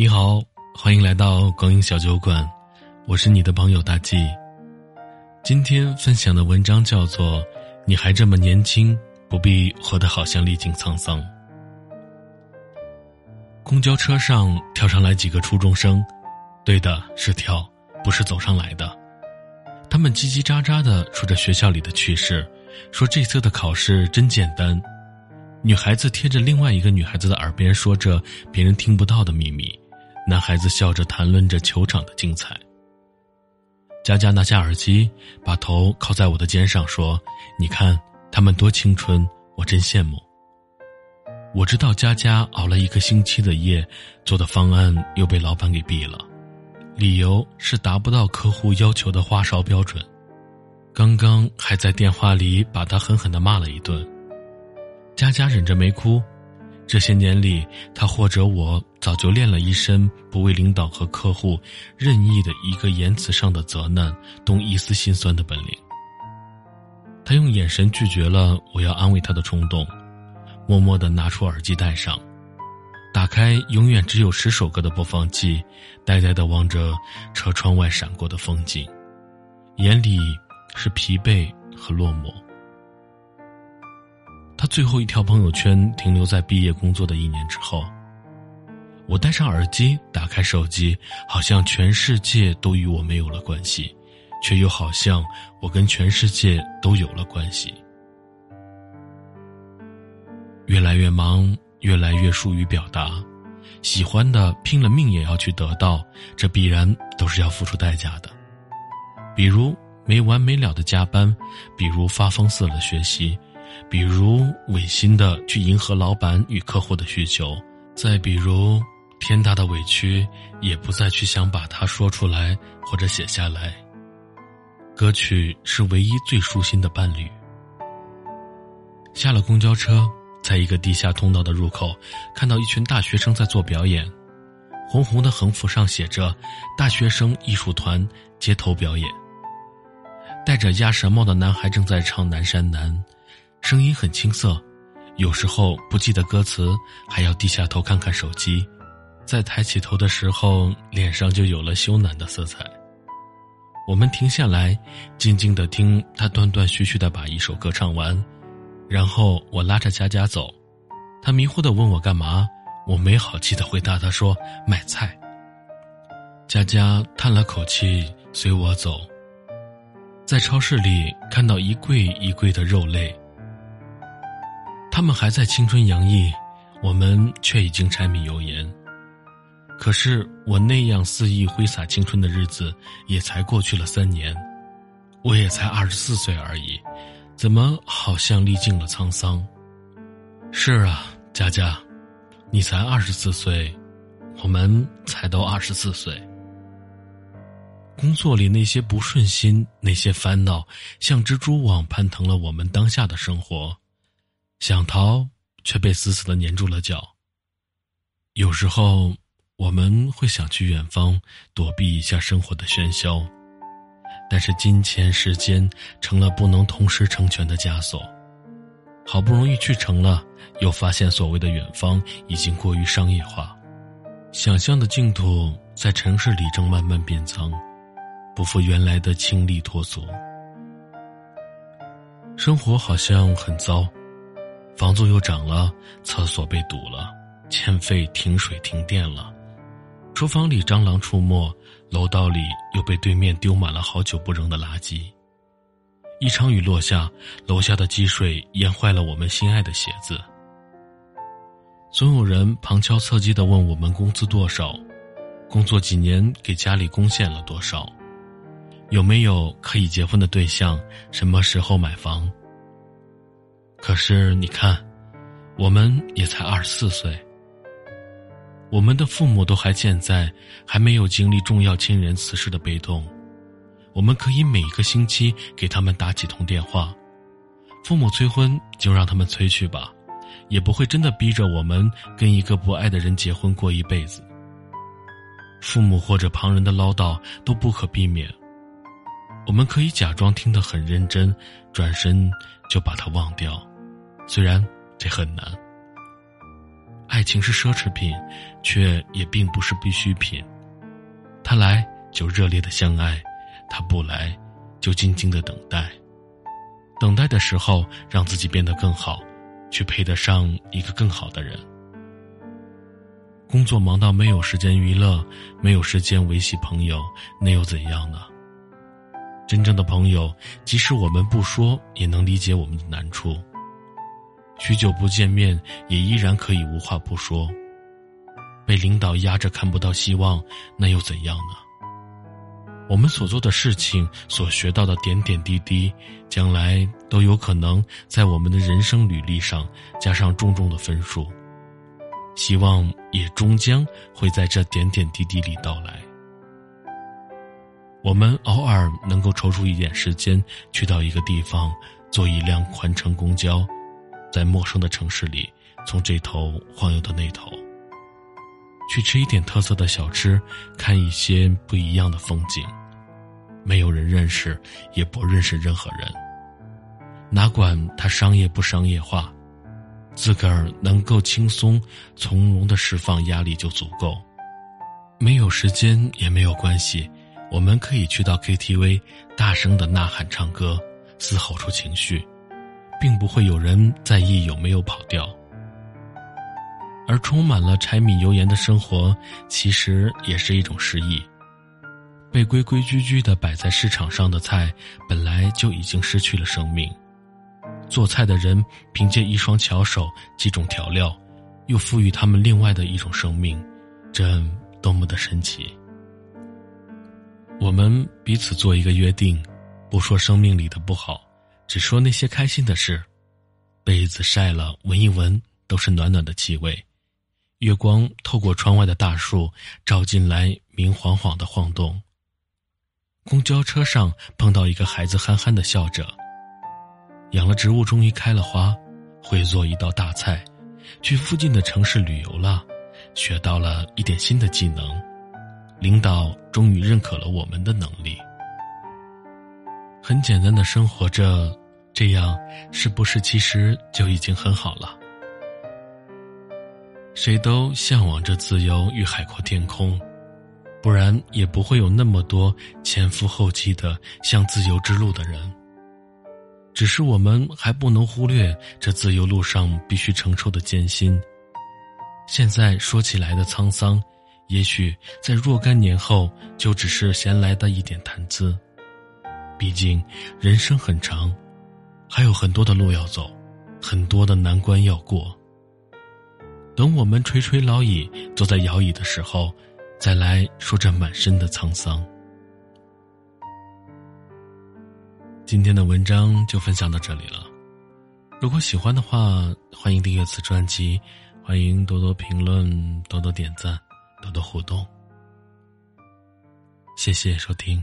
你好，欢迎来到光阴小酒馆，我是你的朋友大 G。今天分享的文章叫做《你还这么年轻，不必活得好像历经沧桑》。公交车上跳上来几个初中生，对的，是跳，不是走上来的。他们叽叽喳喳的说着学校里的趣事，说这次的考试真简单。女孩子贴着另外一个女孩子的耳边说着别人听不到的秘密。男孩子笑着谈论着球场的精彩。佳佳拿下耳机，把头靠在我的肩上，说：“你看他们多青春，我真羡慕。”我知道佳佳熬了一个星期的夜，做的方案又被老板给毙了，理由是达不到客户要求的花哨标准。刚刚还在电话里把他狠狠的骂了一顿。佳佳忍着没哭。这些年里，他或者我早就练了一身不为领导和客户任意的一个言辞上的责难动一丝心酸的本领。他用眼神拒绝了我要安慰他的冲动，默默的拿出耳机戴上，打开永远只有十首歌的播放器，呆呆的望着车窗外闪过的风景，眼里是疲惫和落寞。他最后一条朋友圈停留在毕业工作的一年之后。我戴上耳机，打开手机，好像全世界都与我没有了关系，却又好像我跟全世界都有了关系。越来越忙，越来越疏于表达，喜欢的拼了命也要去得到，这必然都是要付出代价的。比如没完没了的加班，比如发疯似的学习。比如违心的去迎合老板与客户的需求，再比如天大的委屈也不再去想把它说出来或者写下来。歌曲是唯一最舒心的伴侣。下了公交车，在一个地下通道的入口，看到一群大学生在做表演，红红的横幅上写着“大学生艺术团街头表演”。戴着鸭舌帽的男孩正在唱《南山南》。声音很青涩，有时候不记得歌词，还要低下头看看手机。在抬起头的时候，脸上就有了羞赧的色彩。我们停下来，静静的听他断断续续的把一首歌唱完，然后我拉着佳佳走。他迷糊的问我干嘛，我没好气的回答他说买菜。佳佳叹了口气，随我走。在超市里看到一柜一柜的肉类。他们还在青春洋溢，我们却已经柴米油盐。可是我那样肆意挥洒青春的日子，也才过去了三年，我也才二十四岁而已，怎么好像历尽了沧桑？是啊，佳佳，你才二十四岁，我们才都二十四岁。工作里那些不顺心，那些烦恼，像蜘蛛网攀腾了我们当下的生活。想逃，却被死死的粘住了脚。有时候，我们会想去远方躲避一下生活的喧嚣，但是金钱、时间成了不能同时成全的枷锁。好不容易去成了，又发现所谓的远方已经过于商业化，想象的净土在城市里正慢慢变脏，不复原来的清丽脱俗。生活好像很糟。房租又涨了，厕所被堵了，欠费停水停电了，厨房里蟑螂出没，楼道里又被对面丢满了好久不扔的垃圾。一场雨落下，楼下的积水淹坏了我们心爱的鞋子。总有人旁敲侧击的问我们工资多少，工作几年给家里贡献了多少，有没有可以结婚的对象，什么时候买房。可是你看，我们也才二十四岁，我们的父母都还健在，还没有经历重要亲人辞世的悲痛。我们可以每一个星期给他们打几通电话，父母催婚就让他们催去吧，也不会真的逼着我们跟一个不爱的人结婚过一辈子。父母或者旁人的唠叨都不可避免，我们可以假装听得很认真，转身就把它忘掉。虽然这很难，爱情是奢侈品，却也并不是必需品。他来就热烈的相爱，他不来就静静的等待。等待的时候，让自己变得更好，去配得上一个更好的人。工作忙到没有时间娱乐，没有时间维系朋友，那又怎样呢？真正的朋友，即使我们不说，也能理解我们的难处。许久不见面，也依然可以无话不说。被领导压着看不到希望，那又怎样呢？我们所做的事情，所学到的点点滴滴，将来都有可能在我们的人生履历上加上重重的分数。希望也终将会在这点点滴滴里到来。我们偶尔能够抽出一点时间，去到一个地方，坐一辆宽城公交，在陌生的城市里，从这头晃悠到那头，去吃一点特色的小吃，看一些不一样的风景。没有人认识，也不认识任何人，哪管它商业不商业化，自个儿能够轻松从容的释放压力就足够。没有时间也没有关系。我们可以去到 KTV，大声的呐喊唱歌，嘶吼出情绪，并不会有人在意有没有跑掉。而充满了柴米油盐的生活，其实也是一种失意。被规规矩矩的摆在市场上的菜，本来就已经失去了生命。做菜的人凭借一双巧手、几种调料，又赋予他们另外的一种生命，这多么的神奇！我们彼此做一个约定，不说生命里的不好，只说那些开心的事。被子晒了，闻一闻都是暖暖的气味。月光透过窗外的大树照进来，明晃晃的晃动。公交车上碰到一个孩子，憨憨的笑着。养了植物终于开了花，会做一道大菜。去附近的城市旅游了，学到了一点新的技能。领导终于认可了我们的能力。很简单的生活着，这样是不是其实就已经很好了？谁都向往着自由与海阔天空，不然也不会有那么多前赴后继的向自由之路的人。只是我们还不能忽略这自由路上必须承受的艰辛。现在说起来的沧桑。也许在若干年后，就只是闲来的一点谈资。毕竟人生很长，还有很多的路要走，很多的难关要过。等我们垂垂老矣，坐在摇椅的时候，再来说这满身的沧桑。今天的文章就分享到这里了。如果喜欢的话，欢迎订阅此专辑，欢迎多多评论，多多点赞。多多互动，谢谢收听。